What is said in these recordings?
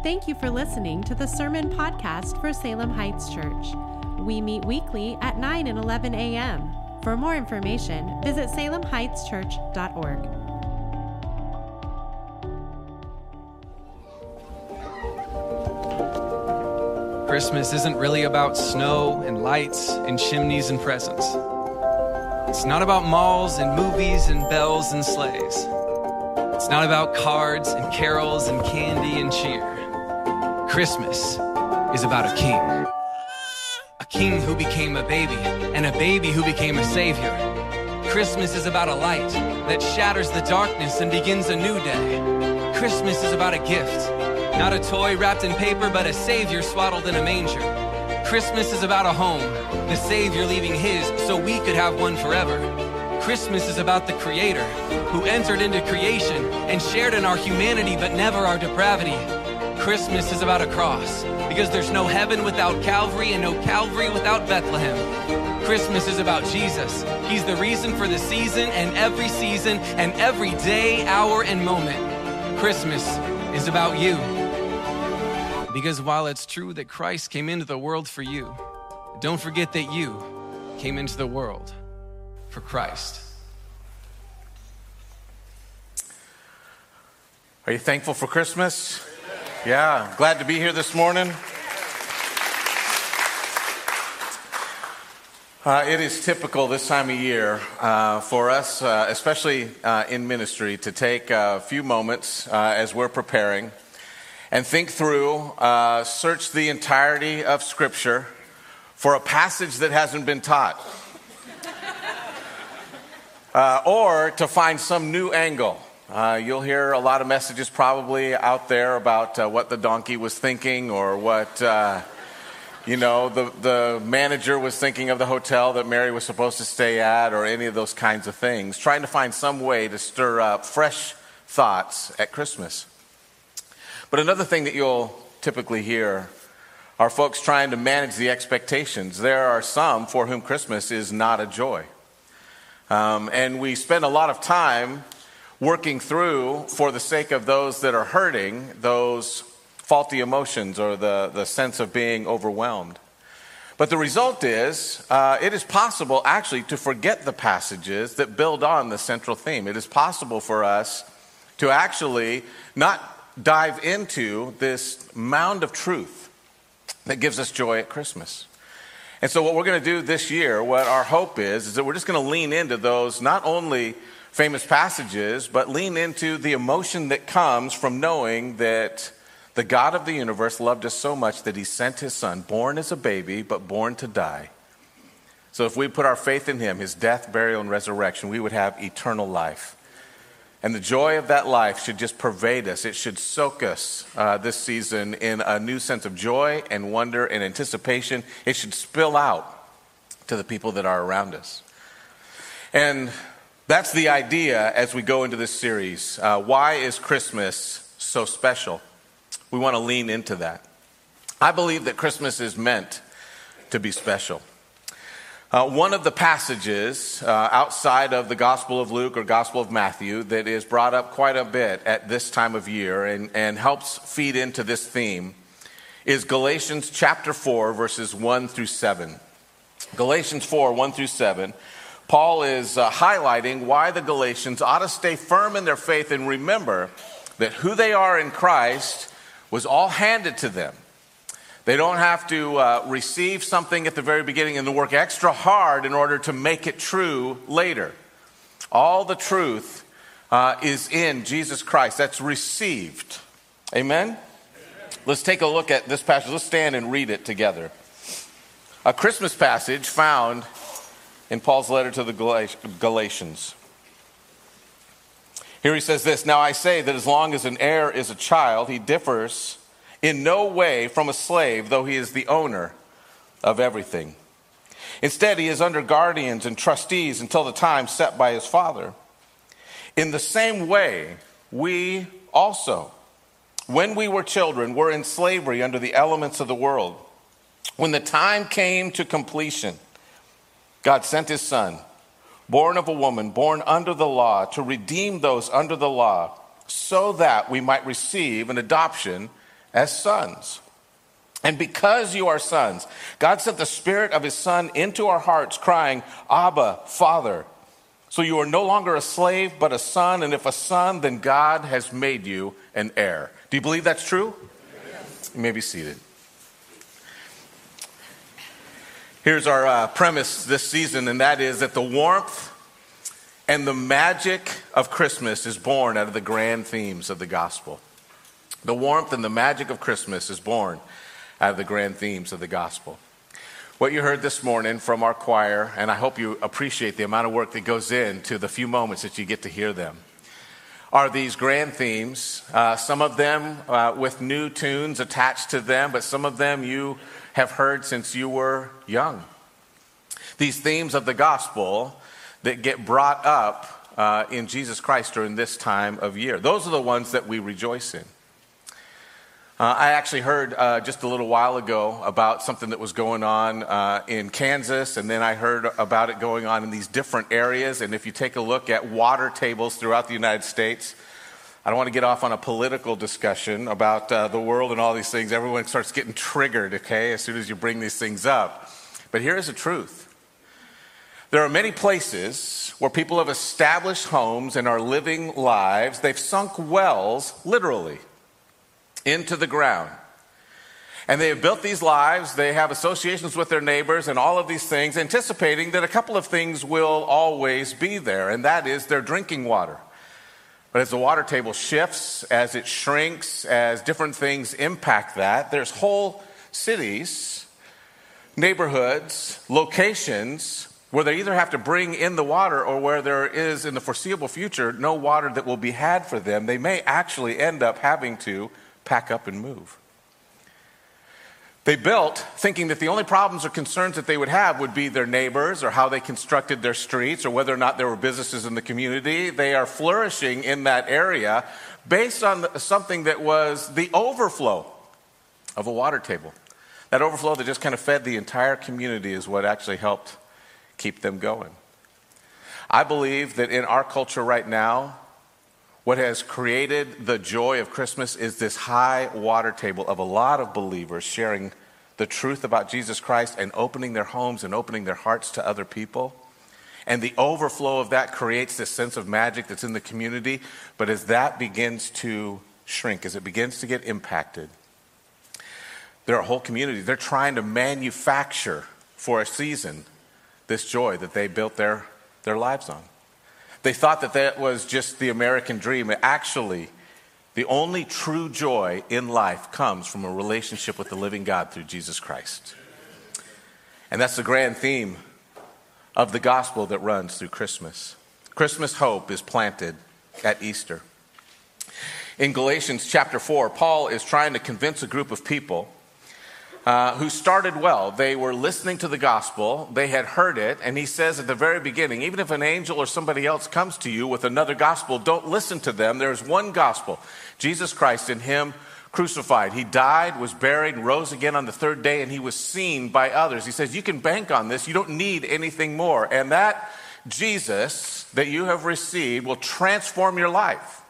Thank you for listening to the Sermon Podcast for Salem Heights Church. We meet weekly at 9 and 11 a.m. For more information, visit salemheightschurch.org. Christmas isn't really about snow and lights and chimneys and presents. It's not about malls and movies and bells and sleighs. It's not about cards and carols and candy and cheer. Christmas is about a king. A king who became a baby and a baby who became a savior. Christmas is about a light that shatters the darkness and begins a new day. Christmas is about a gift not a toy wrapped in paper, but a Savior swaddled in a manger. Christmas is about a home, the Savior leaving His so we could have one forever. Christmas is about the Creator who entered into creation and shared in our humanity but never our depravity. Christmas is about a cross because there's no heaven without Calvary and no Calvary without Bethlehem. Christmas is about Jesus. He's the reason for the season and every season and every day, hour, and moment. Christmas is about you. Because while it's true that Christ came into the world for you, don't forget that you came into the world for Christ. Are you thankful for Christmas? Yeah, glad to be here this morning. Uh, it is typical this time of year uh, for us, uh, especially uh, in ministry, to take a few moments uh, as we're preparing and think through, uh, search the entirety of Scripture for a passage that hasn't been taught. Or to find some new angle. Uh, you'll hear a lot of messages probably out there about uh, what the donkey was thinking or what, uh, you know, the, the manager was thinking of the hotel that Mary was supposed to stay at or any of those kinds of things. Trying to find some way to stir up fresh thoughts at Christmas. But another thing that you'll typically hear are folks trying to manage the expectations. There are some for whom Christmas is not a joy. Um, and we spend a lot of time working through, for the sake of those that are hurting, those faulty emotions or the, the sense of being overwhelmed. But the result is, uh, it is possible actually to forget the passages that build on the central theme. It is possible for us to actually not dive into this mound of truth that gives us joy at Christmas. And so, what we're going to do this year, what our hope is, is that we're just going to lean into those not only famous passages, but lean into the emotion that comes from knowing that the God of the universe loved us so much that he sent his son, born as a baby, but born to die. So, if we put our faith in him, his death, burial, and resurrection, we would have eternal life. And the joy of that life should just pervade us. It should soak us uh, this season in a new sense of joy and wonder and anticipation. It should spill out to the people that are around us. And that's the idea as we go into this series. Uh, why is Christmas so special? We want to lean into that. I believe that Christmas is meant to be special. Uh, one of the passages uh, outside of the Gospel of Luke or Gospel of Matthew that is brought up quite a bit at this time of year and, and helps feed into this theme is Galatians chapter 4, verses 1 through 7. Galatians 4, 1 through 7. Paul is uh, highlighting why the Galatians ought to stay firm in their faith and remember that who they are in Christ was all handed to them. They don't have to uh, receive something at the very beginning and to work extra hard in order to make it true later. All the truth uh, is in Jesus Christ. That's received. Amen? Amen? Let's take a look at this passage. Let's stand and read it together. A Christmas passage found in Paul's letter to the Galatians. Here he says this Now I say that as long as an heir is a child, he differs in no way from a slave, though he is the owner of everything. Instead, he is under guardians and trustees until the time set by his father. In the same way, we also, when we were children, were in slavery under the elements of the world. When the time came to completion, God sent his son, born of a woman, born under the law, to redeem those under the law, so that we might receive an adoption as sons. And because you are sons, God sent the Spirit of His Son into our hearts, crying, Abba, Father. So you are no longer a slave, but a son, and if a son, then God has made you an heir. Do you believe that's true? Yes. You may be seated. Here's our uh, premise this season, and that is that the warmth and the magic of Christmas is born out of the grand themes of the gospel. The warmth and the magic of Christmas is born out of the grand themes of the gospel. What you heard this morning from our choir, and I hope you appreciate the amount of work that goes into the few moments that you get to hear them, are these grand themes. Uh, some of them uh, with new tunes attached to them, but some of them you have heard since you were young. These themes of the gospel that get brought up uh, in Jesus Christ during this time of year. Those are the ones that we rejoice in. Uh, I actually heard uh, just a little while ago about something that was going on uh, in Kansas, and then I heard about it going on in these different areas. And if you take a look at water tables throughout the United States, I don't want to get off on a political discussion about uh, the world and all these things. Everyone starts getting triggered, okay, as soon as you bring these things up. But here is the truth there are many places where people have established homes and are living lives, they've sunk wells, literally into the ground. And they have built these lives, they have associations with their neighbors, and all of these things, anticipating that a couple of things will always be there, and that is their drinking water. But as the water table shifts, as it shrinks, as different things impact that, there's whole cities, neighborhoods, locations where they either have to bring in the water or where there is in the foreseeable future no water that will be had for them. They may actually end up having to pack up and move. They built thinking that the only problems or concerns that they would have would be their neighbors or how they constructed their streets or whether or not there were businesses in the community. They are flourishing in that area based on something that was the overflow of a water table. That overflow that just kind of fed the entire community is what actually helped keep them going. I believe that in our culture right now, what has created the joy of Christmas is this high water table of a lot of believers sharing the truth about Jesus Christ and opening their homes and opening their hearts to other people. And the overflow of that creates this sense of magic that's in the community. But as that begins to shrink, as it begins to get impacted, there are whole communities. They're trying to manufacture for a season this joy that they built their, their lives on. They thought that that was just the American dream. Actually, the only true joy in life comes from a relationship with the living God through Jesus Christ. And that's the grand theme of the gospel that runs through Christmas. Christmas hope is planted at Easter. In Galatians chapter 4, Paul is trying to convince a group of people uh, who started well. They were listening to the gospel, they had heard it, and he says at the very beginning even if an angel or somebody else comes to you with another gospel, don't listen to them. There's one gospel Jesus Christ in Him crucified. He died, was buried, rose again on the third day, and He was seen by others. He says, You can bank on this, you don't need anything more. And that Jesus that you have received will transform your life.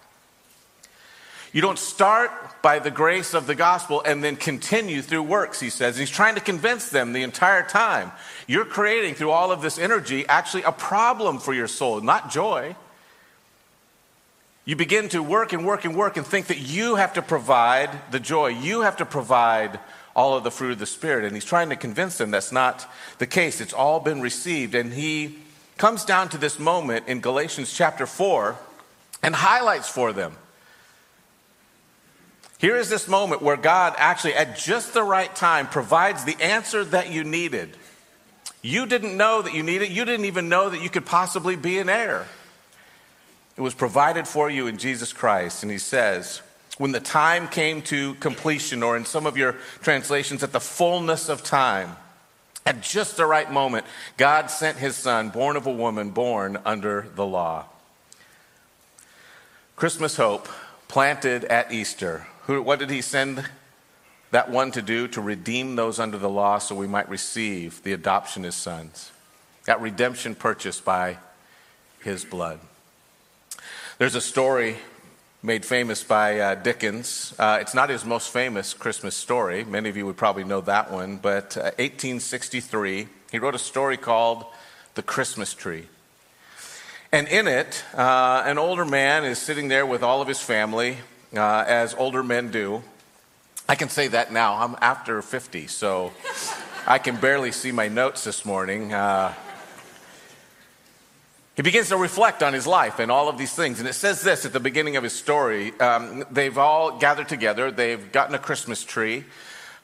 You don't start by the grace of the gospel and then continue through works, he says. He's trying to convince them the entire time. You're creating through all of this energy actually a problem for your soul, not joy. You begin to work and work and work and think that you have to provide the joy. You have to provide all of the fruit of the Spirit. And he's trying to convince them that's not the case. It's all been received. And he comes down to this moment in Galatians chapter 4 and highlights for them here is this moment where God actually, at just the right time, provides the answer that you needed. You didn't know that you needed, you didn't even know that you could possibly be an heir. It was provided for you in Jesus Christ. And he says, when the time came to completion, or in some of your translations, at the fullness of time, at just the right moment, God sent his son, born of a woman, born under the law. Christmas hope planted at Easter who, what did he send that one to do? To redeem those under the law so we might receive the adoption as sons. That redemption purchased by his blood. There's a story made famous by uh, Dickens. Uh, it's not his most famous Christmas story. Many of you would probably know that one. But uh, 1863, he wrote a story called The Christmas Tree. And in it, uh, an older man is sitting there with all of his family, uh, as older men do. I can say that now. I'm after 50, so I can barely see my notes this morning. Uh, he begins to reflect on his life and all of these things. And it says this at the beginning of his story um, they've all gathered together, they've gotten a Christmas tree.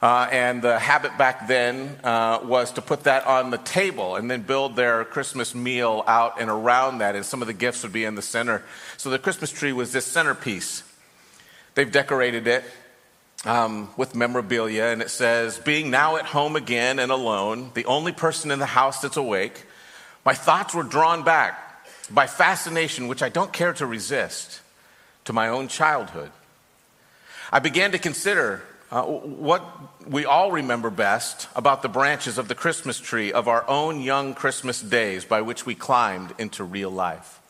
Uh, and the habit back then uh, was to put that on the table and then build their Christmas meal out and around that, and some of the gifts would be in the center. So the Christmas tree was this centerpiece. They've decorated it um, with memorabilia, and it says, Being now at home again and alone, the only person in the house that's awake, my thoughts were drawn back by fascination, which I don't care to resist, to my own childhood. I began to consider uh, what we all remember best about the branches of the Christmas tree of our own young Christmas days by which we climbed into real life.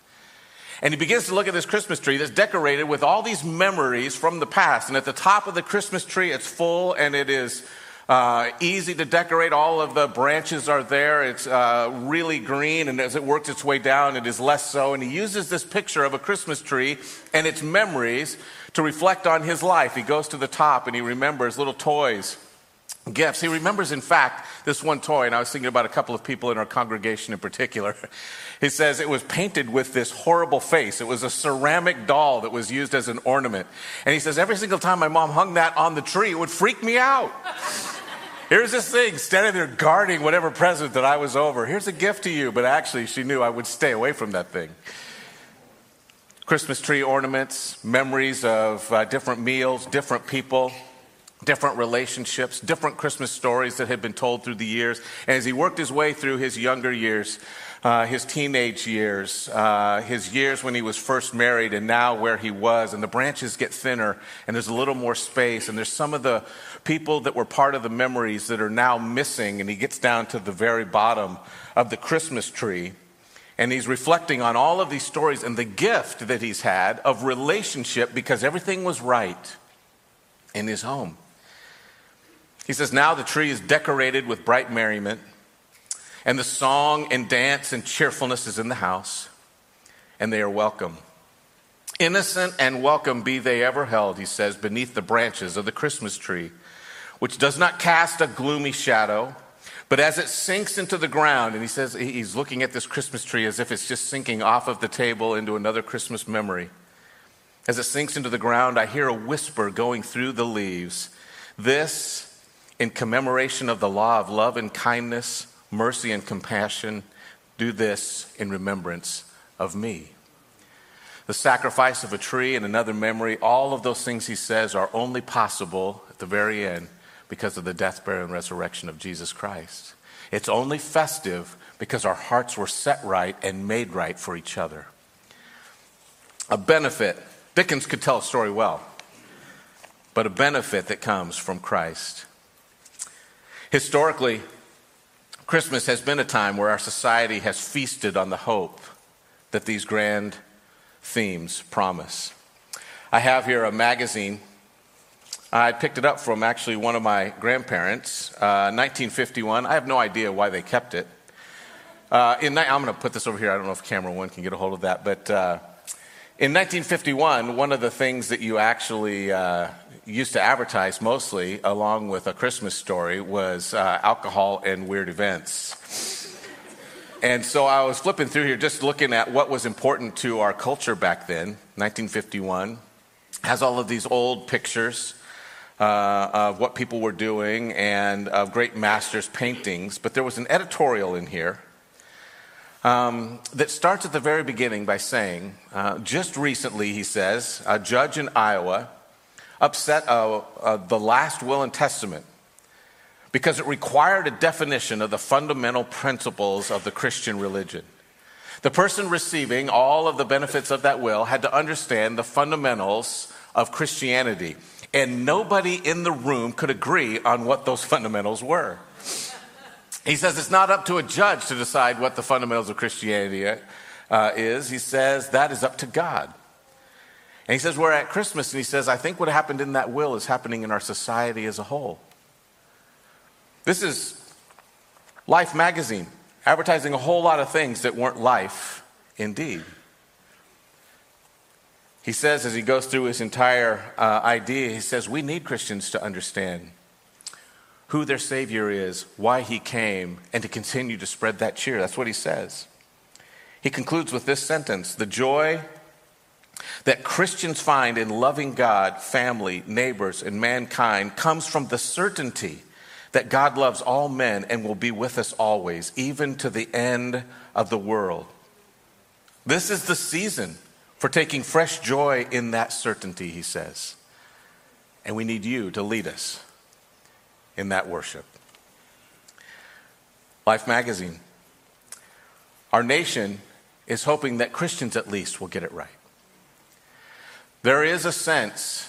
And he begins to look at this Christmas tree that's decorated with all these memories from the past. And at the top of the Christmas tree, it's full and it is uh, easy to decorate. All of the branches are there. It's uh, really green, and as it works its way down, it is less so. And he uses this picture of a Christmas tree and its memories to reflect on his life. He goes to the top and he remembers little toys, gifts. He remembers, in fact, this one toy, and I was thinking about a couple of people in our congregation in particular. He says it was painted with this horrible face. It was a ceramic doll that was used as an ornament. And he says, every single time my mom hung that on the tree, it would freak me out. Here's this thing standing there guarding whatever present that I was over. Here's a gift to you. But actually, she knew I would stay away from that thing. Christmas tree ornaments, memories of uh, different meals, different people, different relationships, different Christmas stories that had been told through the years. And as he worked his way through his younger years, uh, his teenage years, uh, his years when he was first married, and now where he was, and the branches get thinner, and there's a little more space, and there's some of the people that were part of the memories that are now missing. And he gets down to the very bottom of the Christmas tree. And he's reflecting on all of these stories and the gift that he's had of relationship because everything was right in his home. He says, Now the tree is decorated with bright merriment, and the song and dance and cheerfulness is in the house, and they are welcome. Innocent and welcome be they ever held, he says, beneath the branches of the Christmas tree which does not cast a gloomy shadow, but as it sinks into the ground, and he says he's looking at this Christmas tree as if it's just sinking off of the table into another Christmas memory. As it sinks into the ground, I hear a whisper going through the leaves. This, in commemoration of the law of love and kindness, mercy and compassion, do this in remembrance of me. The sacrifice of a tree and another memory, all of those things he says are only possible at the very end because of the death, burial, and resurrection of Jesus Christ. It's only festive because our hearts were set right and made right for each other. A benefit, Dickens could tell a story well, but a benefit that comes from Christ. Historically, Christmas has been a time where our society has feasted on the hope that these grand themes promise. I have here a magazine I picked it up from actually one of my grandparents, uh, 1951. I have no idea why they kept it. Uh, in, I'm going to put this over here. I don't know if camera one can get a hold of that. But uh, in 1951, one of the things that you actually uh, used to advertise mostly, along with a Christmas story, was uh, alcohol and weird events. And so I was flipping through here just looking at what was important to our culture back then, 1951. Has all of these old pictures uh, of what people were doing and of great masters' paintings, but there was an editorial in here um, that starts at the very beginning by saying, uh, just recently, he says, a judge in Iowa upset uh, uh, the last will and testament because it required a definition of the fundamental principles of the Christian religion. The person receiving all of the benefits of that will had to understand the fundamentals of Christianity and nobody in the room could agree on what those fundamentals were. He says it's not up to a judge to decide what the fundamentals of Christianity uh, is. He says that is up to God. And he says, We're at Christmas, and he says, I think what happened in that will is happening in our society as a whole. This is Life magazine, advertising a whole lot of things that weren't life indeed. He says, as he goes through his entire uh, idea, he says, We need Christians to understand who their Savior is, why he came, and to continue to spread that cheer. That's what he says. He concludes with this sentence The joy that Christians find in loving God, family, neighbors, and mankind comes from the certainty that God loves all men and will be with us always, even to the end of the world. This is the season for taking fresh joy in that certainty, he says. And we need you to lead us in that worship. Life Magazine. Our nation is hoping that Christians at least will get it right. There is a sense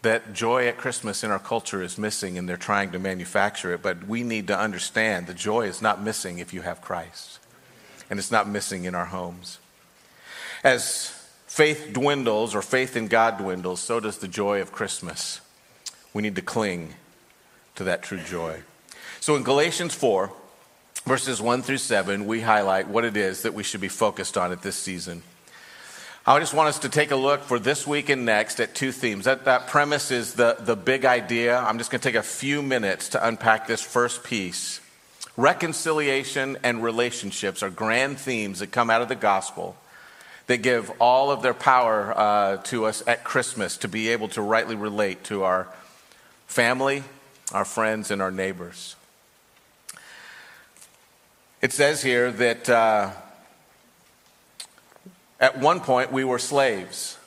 that joy at Christmas in our culture is missing and they're trying to manufacture it, but we need to understand the joy is not missing if you have Christ, and it's not missing in our homes. As faith dwindles or faith in God dwindles, so does the joy of Christmas. We need to cling to that true joy. So in Galatians 4, verses 1 through 7, we highlight what it is that we should be focused on at this season. I just want us to take a look for this week and next at two themes. That, that premise is the, the big idea. I'm just going to take a few minutes to unpack this first piece. Reconciliation and relationships are grand themes that come out of the gospel that give all of their power uh, to us at Christmas to be able to rightly relate to our family, our friends, and our neighbors. It says here that. Uh, at one point, we were slaves,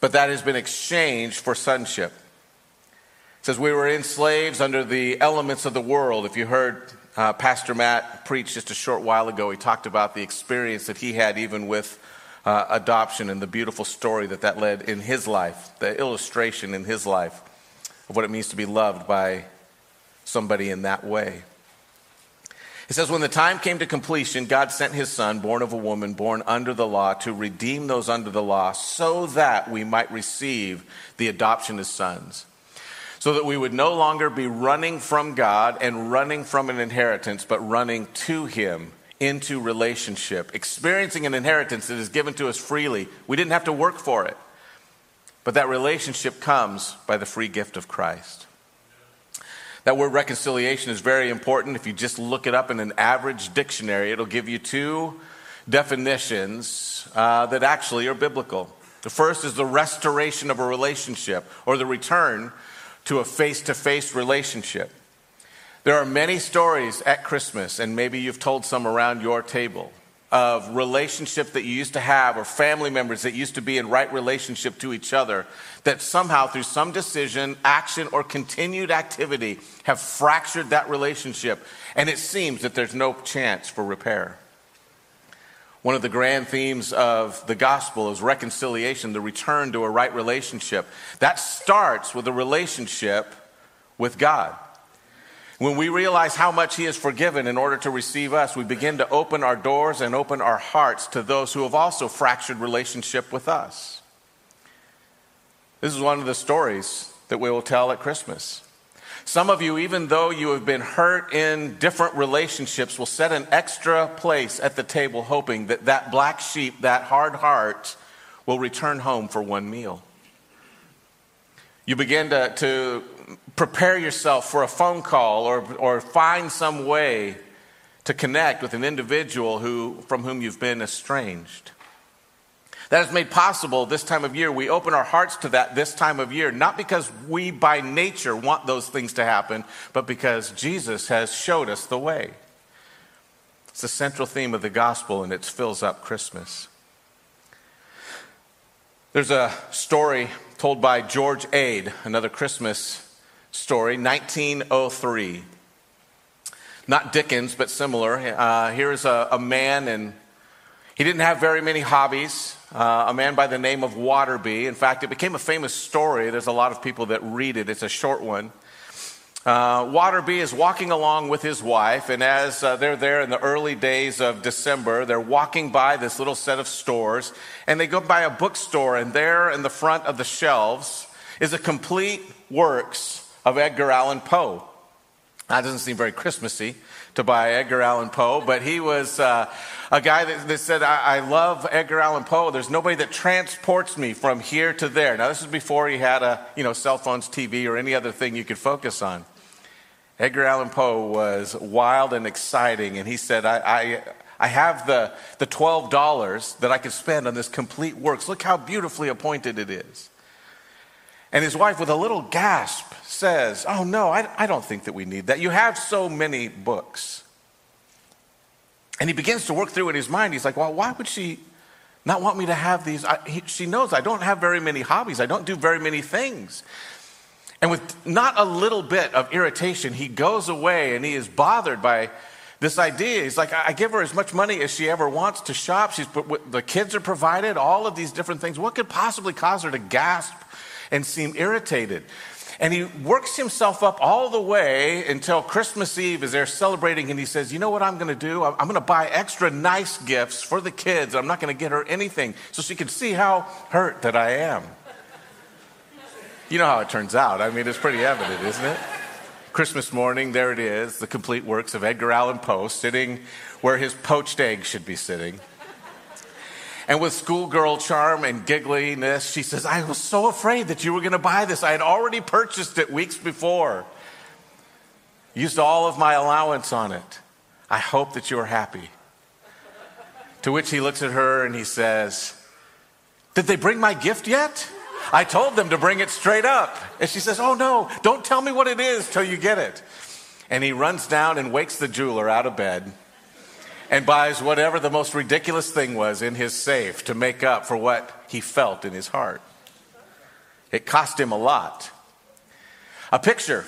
but that has been exchanged for sonship. It says we were enslaved under the elements of the world. If you heard uh, Pastor Matt preach just a short while ago, he talked about the experience that he had even with uh, adoption and the beautiful story that that led in his life, the illustration in his life of what it means to be loved by somebody in that way. It says, When the time came to completion, God sent his son, born of a woman, born under the law, to redeem those under the law, so that we might receive the adoption as sons. So that we would no longer be running from God and running from an inheritance, but running to him into relationship, experiencing an inheritance that is given to us freely. We didn't have to work for it. But that relationship comes by the free gift of Christ. That word reconciliation is very important. If you just look it up in an average dictionary, it'll give you two definitions uh, that actually are biblical. The first is the restoration of a relationship or the return to a face to face relationship. There are many stories at Christmas, and maybe you've told some around your table, of relationship that you used to have or family members that used to be in right relationship to each other that somehow through some decision, action, or continued activity have fractured that relationship and it seems that there's no chance for repair. One of the grand themes of the gospel is reconciliation, the return to a right relationship. That starts with a relationship with God. When we realize how much He has forgiven in order to receive us, we begin to open our doors and open our hearts to those who have also fractured relationship with us. This is one of the stories that we will tell at Christmas. Some of you, even though you have been hurt in different relationships, will set an extra place at the table hoping that that black sheep, that hard heart, will return home for one meal. You begin to, to prepare yourself for a phone call or, or find some way to connect with an individual who, from whom you've been estranged. That is made possible this time of year. We open our hearts to that this time of year, not because we by nature want those things to happen, but because Jesus has showed us the way. It's the central theme of the gospel, and it fills up Christmas. There's a story told by George Ade, another Christmas story, 1903. Not Dickens, but similar. Uh, here's a, a, man, and he didn't have very many hobbies. Uh, a man by the name of Waterby. In fact, it became a famous story. There's a lot of people that read it, it's a short one. Uh, Waterby is walking along with his wife, and as uh, they're there in the early days of December, they're walking by this little set of stores, and they go by a bookstore, and there in the front of the shelves is a complete works of Edgar Allan Poe. That doesn't seem very Christmassy to buy Edgar Allan Poe, but he was uh, a guy that, that said, I, I, love Edgar Allan Poe. There's nobody that transports me from here to there. Now, this is before he had a, you know, cell phones, TV, or any other thing you could focus on. Edgar Allan Poe was wild and exciting, and he said, I, I, I have the, the $12 that I could spend on this complete works. Look how beautifully appointed it is. And his wife, with a little gasp, says, Oh, no, I, I don't think that we need that. You have so many books. And he begins to work through in his mind. He's like, Well, why would she not want me to have these? I, he, she knows I don't have very many hobbies, I don't do very many things. And with not a little bit of irritation, he goes away and he is bothered by this idea. He's like, I give her as much money as she ever wants to shop. She's, the kids are provided, all of these different things. What could possibly cause her to gasp and seem irritated? And he works himself up all the way until Christmas Eve as they're celebrating. And he says, You know what I'm going to do? I'm going to buy extra nice gifts for the kids. I'm not going to get her anything so she can see how hurt that I am. You know how it turns out. I mean, it's pretty evident, isn't it? Christmas morning, there it is, the complete works of Edgar Allan Poe, sitting where his poached egg should be sitting. And with schoolgirl charm and giggliness, she says, I was so afraid that you were going to buy this. I had already purchased it weeks before, used all of my allowance on it. I hope that you are happy. To which he looks at her and he says, Did they bring my gift yet? I told them to bring it straight up. And she says, Oh no, don't tell me what it is till you get it. And he runs down and wakes the jeweler out of bed and buys whatever the most ridiculous thing was in his safe to make up for what he felt in his heart. It cost him a lot. A picture.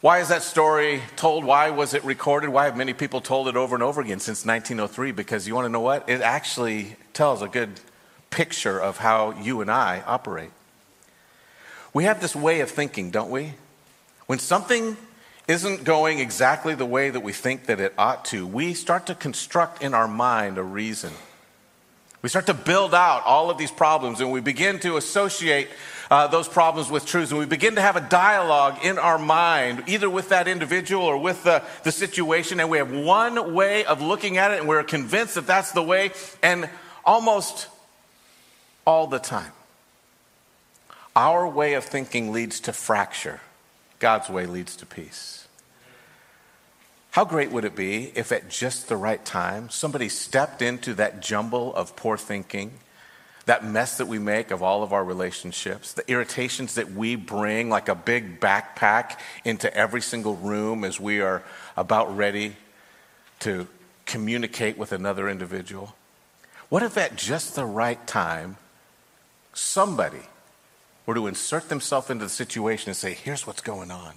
Why is that story told? Why was it recorded? Why have many people told it over and over again since 1903? Because you want to know what? It actually tells a good picture of how you and I operate. We have this way of thinking, don't we? When something isn't going exactly the way that we think that it ought to, we start to construct in our mind a reason. We start to build out all of these problems and we begin to associate uh, those problems with truths. And we begin to have a dialogue in our mind, either with that individual or with the, the situation. And we have one way of looking at it and we're convinced that that's the way. And almost all the time. Our way of thinking leads to fracture, God's way leads to peace. How great would it be if at just the right time somebody stepped into that jumble of poor thinking, that mess that we make of all of our relationships, the irritations that we bring like a big backpack into every single room as we are about ready to communicate with another individual? What if at just the right time somebody were to insert themselves into the situation and say, here's what's going on.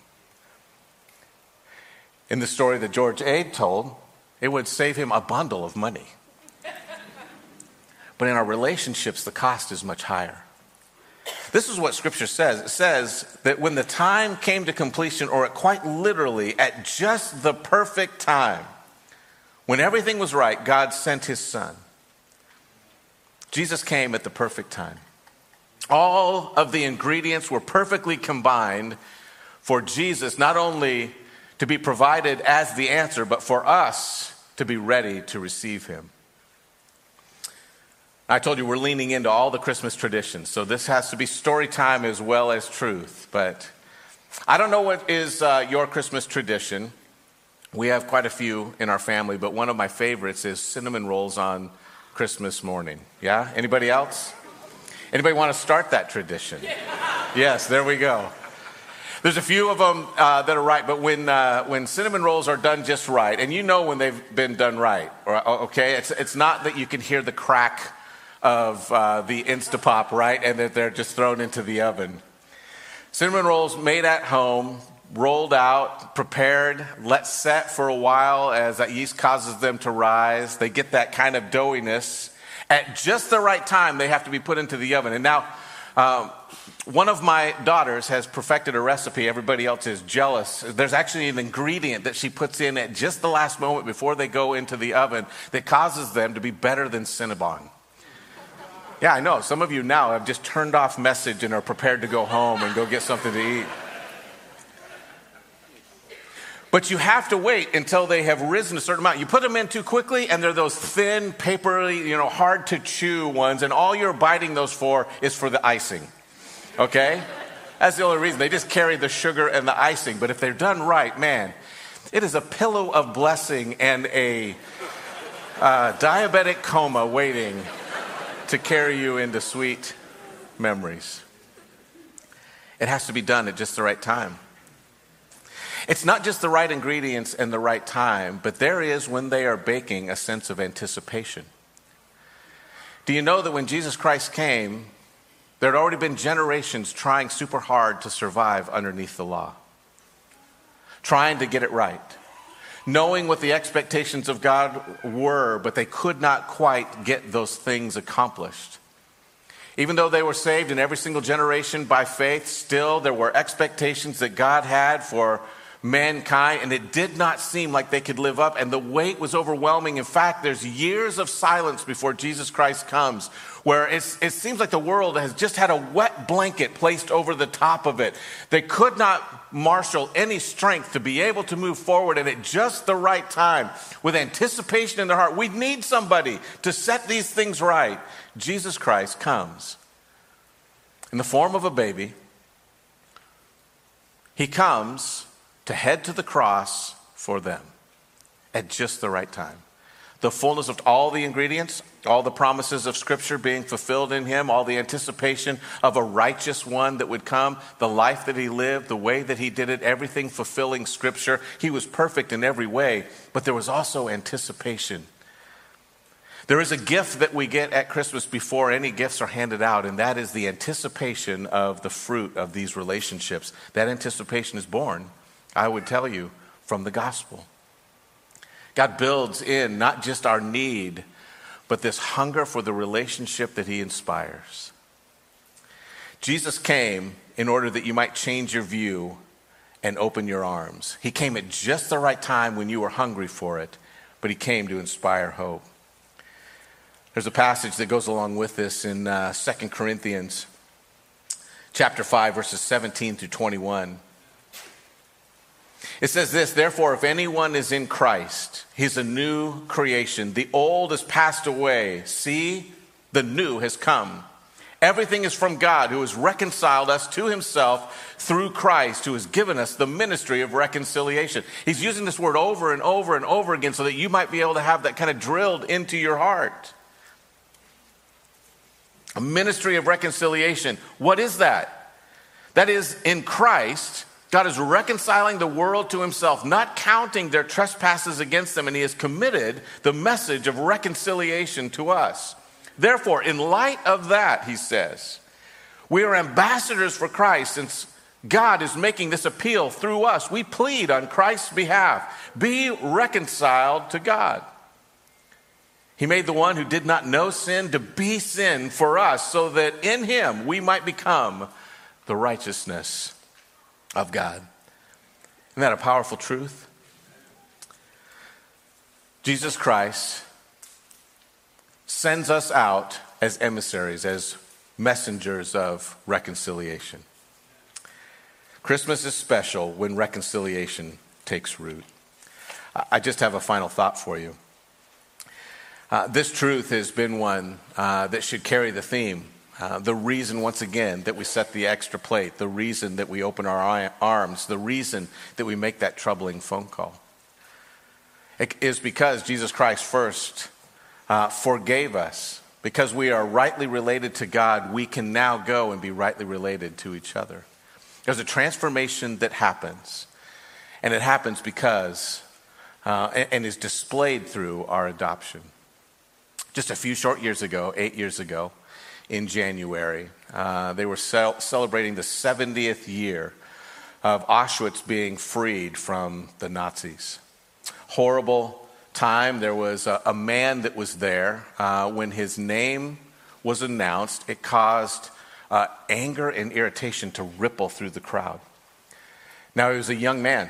In the story that George Ade told, it would save him a bundle of money. But in our relationships, the cost is much higher. This is what Scripture says. It says that when the time came to completion, or quite literally at just the perfect time, when everything was right, God sent his Son. Jesus came at the perfect time. All of the ingredients were perfectly combined for Jesus not only to be provided as the answer, but for us to be ready to receive him. I told you we're leaning into all the Christmas traditions, so this has to be story time as well as truth. But I don't know what is uh, your Christmas tradition. We have quite a few in our family, but one of my favorites is cinnamon rolls on Christmas morning. Yeah? Anybody else? Anybody want to start that tradition? Yes, there we go. There's a few of them uh, that are right, but when, uh, when cinnamon rolls are done just right, and you know when they've been done right, or, okay? It's, it's not that you can hear the crack of uh, the Instapop, right? And that they're just thrown into the oven. Cinnamon rolls made at home, rolled out, prepared, let set for a while as that yeast causes them to rise. They get that kind of doughiness at just the right time, they have to be put into the oven. And now, Um, one of my daughters has perfected a recipe. Everybody else is jealous. There's actually an ingredient that she puts in at just the last moment before they go into the oven that causes them to be better than Cinnabon. Yeah, I know. Some of you now have just turned off message and are prepared to go home and go get something to eat. But you have to wait until they have risen a certain amount. You put them in too quickly, and they're those thin, papery, you know, hard to chew ones, and all you're biting those for is for the icing. Okay? That's the only reason. They just carry the sugar and the icing. But if they're done right, man, it is a pillow of blessing and a uh, diabetic coma waiting to carry you into sweet memories. It has to be done at just the right time. It's not just the right ingredients and the right time, but there is, when they are baking, a sense of anticipation. Do you know that when Jesus Christ came, there had already been generations trying super hard to survive underneath the law, trying to get it right, knowing what the expectations of God were, but they could not quite get those things accomplished. Even though they were saved in every single generation by faith, still there were expectations that God had for mankind, and it did not seem like they could live up, and the weight was overwhelming. In fact, there's years of silence before Jesus Christ comes, where it seems like the world has just had a wet blanket placed over the top of it. They could not marshal any strength to be able to move forward, and at just the right time, with anticipation in their heart, we need somebody to set these things right. Jesus Christ comes in the form of a baby. He comes to head to the cross for them at just the right time. The fullness of all the ingredients, all the promises of Scripture being fulfilled in him, all the anticipation of a righteous one that would come, the life that he lived, the way that he did it, everything fulfilling Scripture. He was perfect in every way, but there was also anticipation. There is a gift that we get at Christmas before any gifts are handed out, and that is the anticipation of the fruit of these relationships. That anticipation is born I would tell you from the gospel. God builds in not just our need, but this hunger for the relationship that He inspires. Jesus came in order that you might change your view and open your arms. He came at just the right time when you were hungry for it, but He came to inspire hope. There's a passage that goes along with this in uh, 2 Corinthians chapter 5 verses 17 through 21. It says this, therefore, if anyone is in Christ, he's a new creation. The old has passed away. See, the new has come. Everything is from God who has reconciled us to himself through Christ, who has given us the ministry of reconciliation. He's using this word over and over and over again so that you might be able to have that kind of drilled into your heart. A ministry of reconciliation. What is that? That is, in Christ, God is reconciling the world to himself, not counting their trespasses against them, and he has committed the message of reconciliation to us. Therefore, in light of that, he says, we are ambassadors for Christ since God is making this appeal through us. We plead on Christ's behalf be reconciled to God. He made the one who did not know sin to be sin for us so that in him we might become the righteousness of God. Isn't that a powerful truth? Jesus Christ sends us out as emissaries, as messengers of reconciliation. Christmas is special when reconciliation takes root. I just have a final thought for you. Uh, this truth has been one uh, that should carry the theme uh, the reason, once again, that we set the extra plate, the reason that we open our arms, the reason that we make that troubling phone call it is because Jesus Christ first uh, forgave us. Because we are rightly related to God, we can now go and be rightly related to each other. There's a transformation that happens, and it happens because, uh, and, and is displayed through our adoption. Just a few short years ago, eight years ago, in January. Uh, they were cel- celebrating the 70th year of Auschwitz being freed from the Nazis. Horrible time. There was a, a man that was there. Uh, when his name was announced, it caused uh, anger and irritation to ripple through the crowd. Now, he was a young man.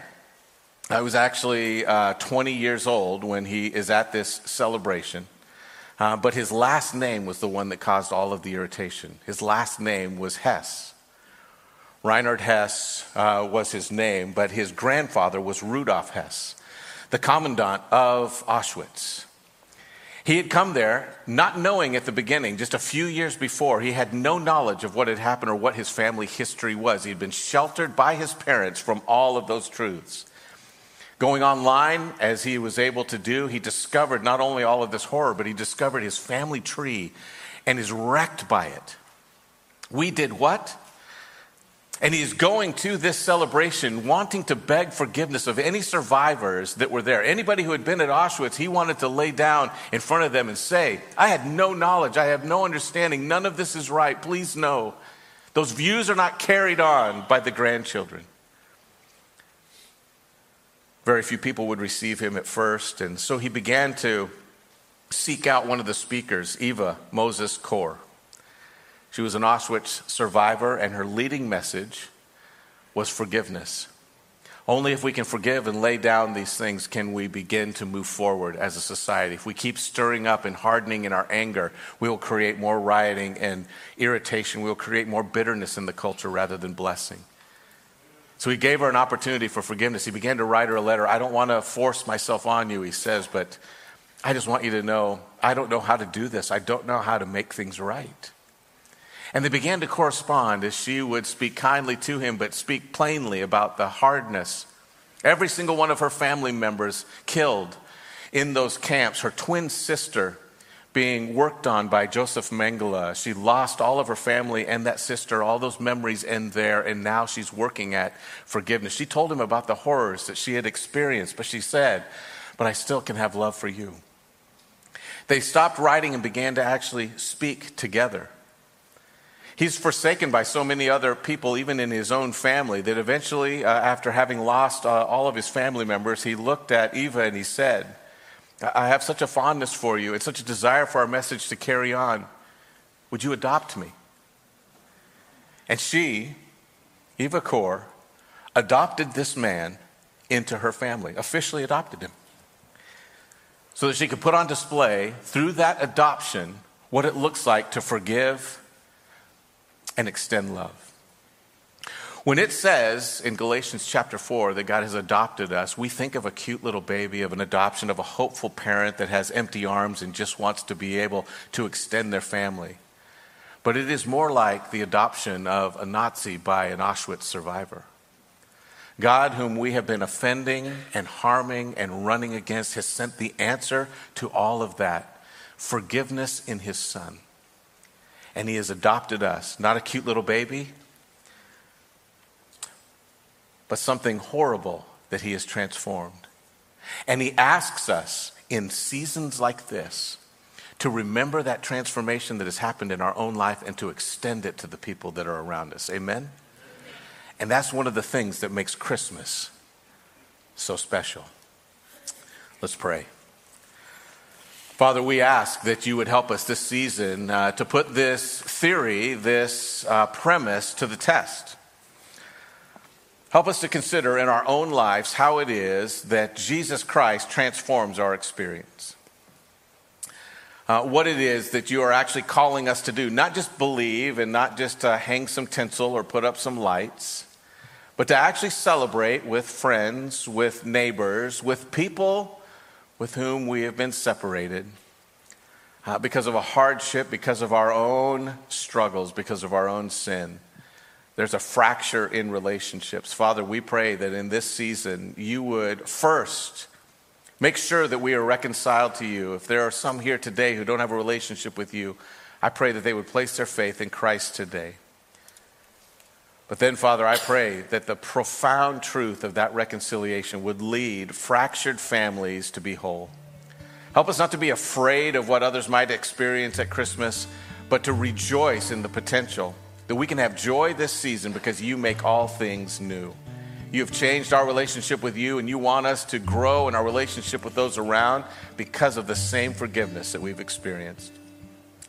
I was actually uh, 20 years old when he is at this celebration. Uh, but his last name was the one that caused all of the irritation. His last name was Hess. Reinhard Hess uh, was his name, but his grandfather was Rudolf Hess, the commandant of Auschwitz. He had come there not knowing at the beginning, just a few years before, he had no knowledge of what had happened or what his family history was. He had been sheltered by his parents from all of those truths. Going online, as he was able to do, he discovered not only all of this horror, but he discovered his family tree and is wrecked by it. We did what? And he's going to this celebration wanting to beg forgiveness of any survivors that were there. Anybody who had been at Auschwitz, he wanted to lay down in front of them and say, I had no knowledge, I have no understanding, none of this is right, please know. Those views are not carried on by the grandchildren. Very few people would receive him at first, and so he began to seek out one of the speakers, Eva Moses Kor. She was an Auschwitz survivor, and her leading message was forgiveness. Only if we can forgive and lay down these things can we begin to move forward as a society. If we keep stirring up and hardening in our anger, we will create more rioting and irritation. We will create more bitterness in the culture rather than blessing. So he gave her an opportunity for forgiveness. He began to write her a letter. I don't want to force myself on you, he says, but I just want you to know I don't know how to do this. I don't know how to make things right. And they began to correspond as she would speak kindly to him, but speak plainly about the hardness. Every single one of her family members killed in those camps. Her twin sister being worked on by Joseph Mengele. She lost all of her family and that sister. All those memories end there, and now she's working at forgiveness. She told him about the horrors that she had experienced, but she said, But I still can have love for you. They stopped writing and began to actually speak together. He's forsaken by so many other people, even in his own family, that eventually, uh, after having lost uh, all of his family members, he looked at Eva and he said, I have such a fondness for you and such a desire for our message to carry on. Would you adopt me? And she, Eva Kor, adopted this man into her family, officially adopted him, so that she could put on display through that adoption what it looks like to forgive and extend love. When it says in Galatians chapter 4 that God has adopted us, we think of a cute little baby, of an adoption, of a hopeful parent that has empty arms and just wants to be able to extend their family. But it is more like the adoption of a Nazi by an Auschwitz survivor. God, whom we have been offending and harming and running against, has sent the answer to all of that forgiveness in his Son and He has adopted us. Not a cute little baby, but something horrible that He has transformed. And He asks us in seasons like this to remember that transformation that has happened in our own life and to extend it to the people that are around us. Amen? And that's one of the things that makes Christmas so special. Let's pray. Father, we ask that you would help us this season uh, to put this theory, this uh, premise to the test. Help us to consider in our own lives how it is that Jesus Christ transforms our experience. Uh, what it is that you are actually calling us to do, not just believe and not just uh, hang some tinsel or put up some lights, but to actually celebrate with friends, with neighbors, with people with whom we have been separated uh, because of a hardship, because of our own struggles, because of our own sin. There's a fracture in relationships. Father, we pray that in this season you would first make sure that we are reconciled to you. If there are some here today who don't have a relationship with you, I pray that they would place their faith in Christ today. But then, Father, I pray that the profound truth of that reconciliation would lead fractured families to be whole. Help us not to be afraid of what others might experience at Christmas, but to rejoice in the potential that we can have joy this season because you make all things new. You have changed our relationship with you, and you want us to grow in our relationship with those around because of the same forgiveness that we've experienced.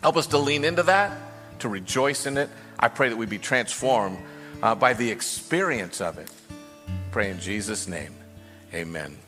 Help us to lean into that to rejoice in it. I pray that we be transformed uh, by the experience of it. Pray in Jesus' name. Amen.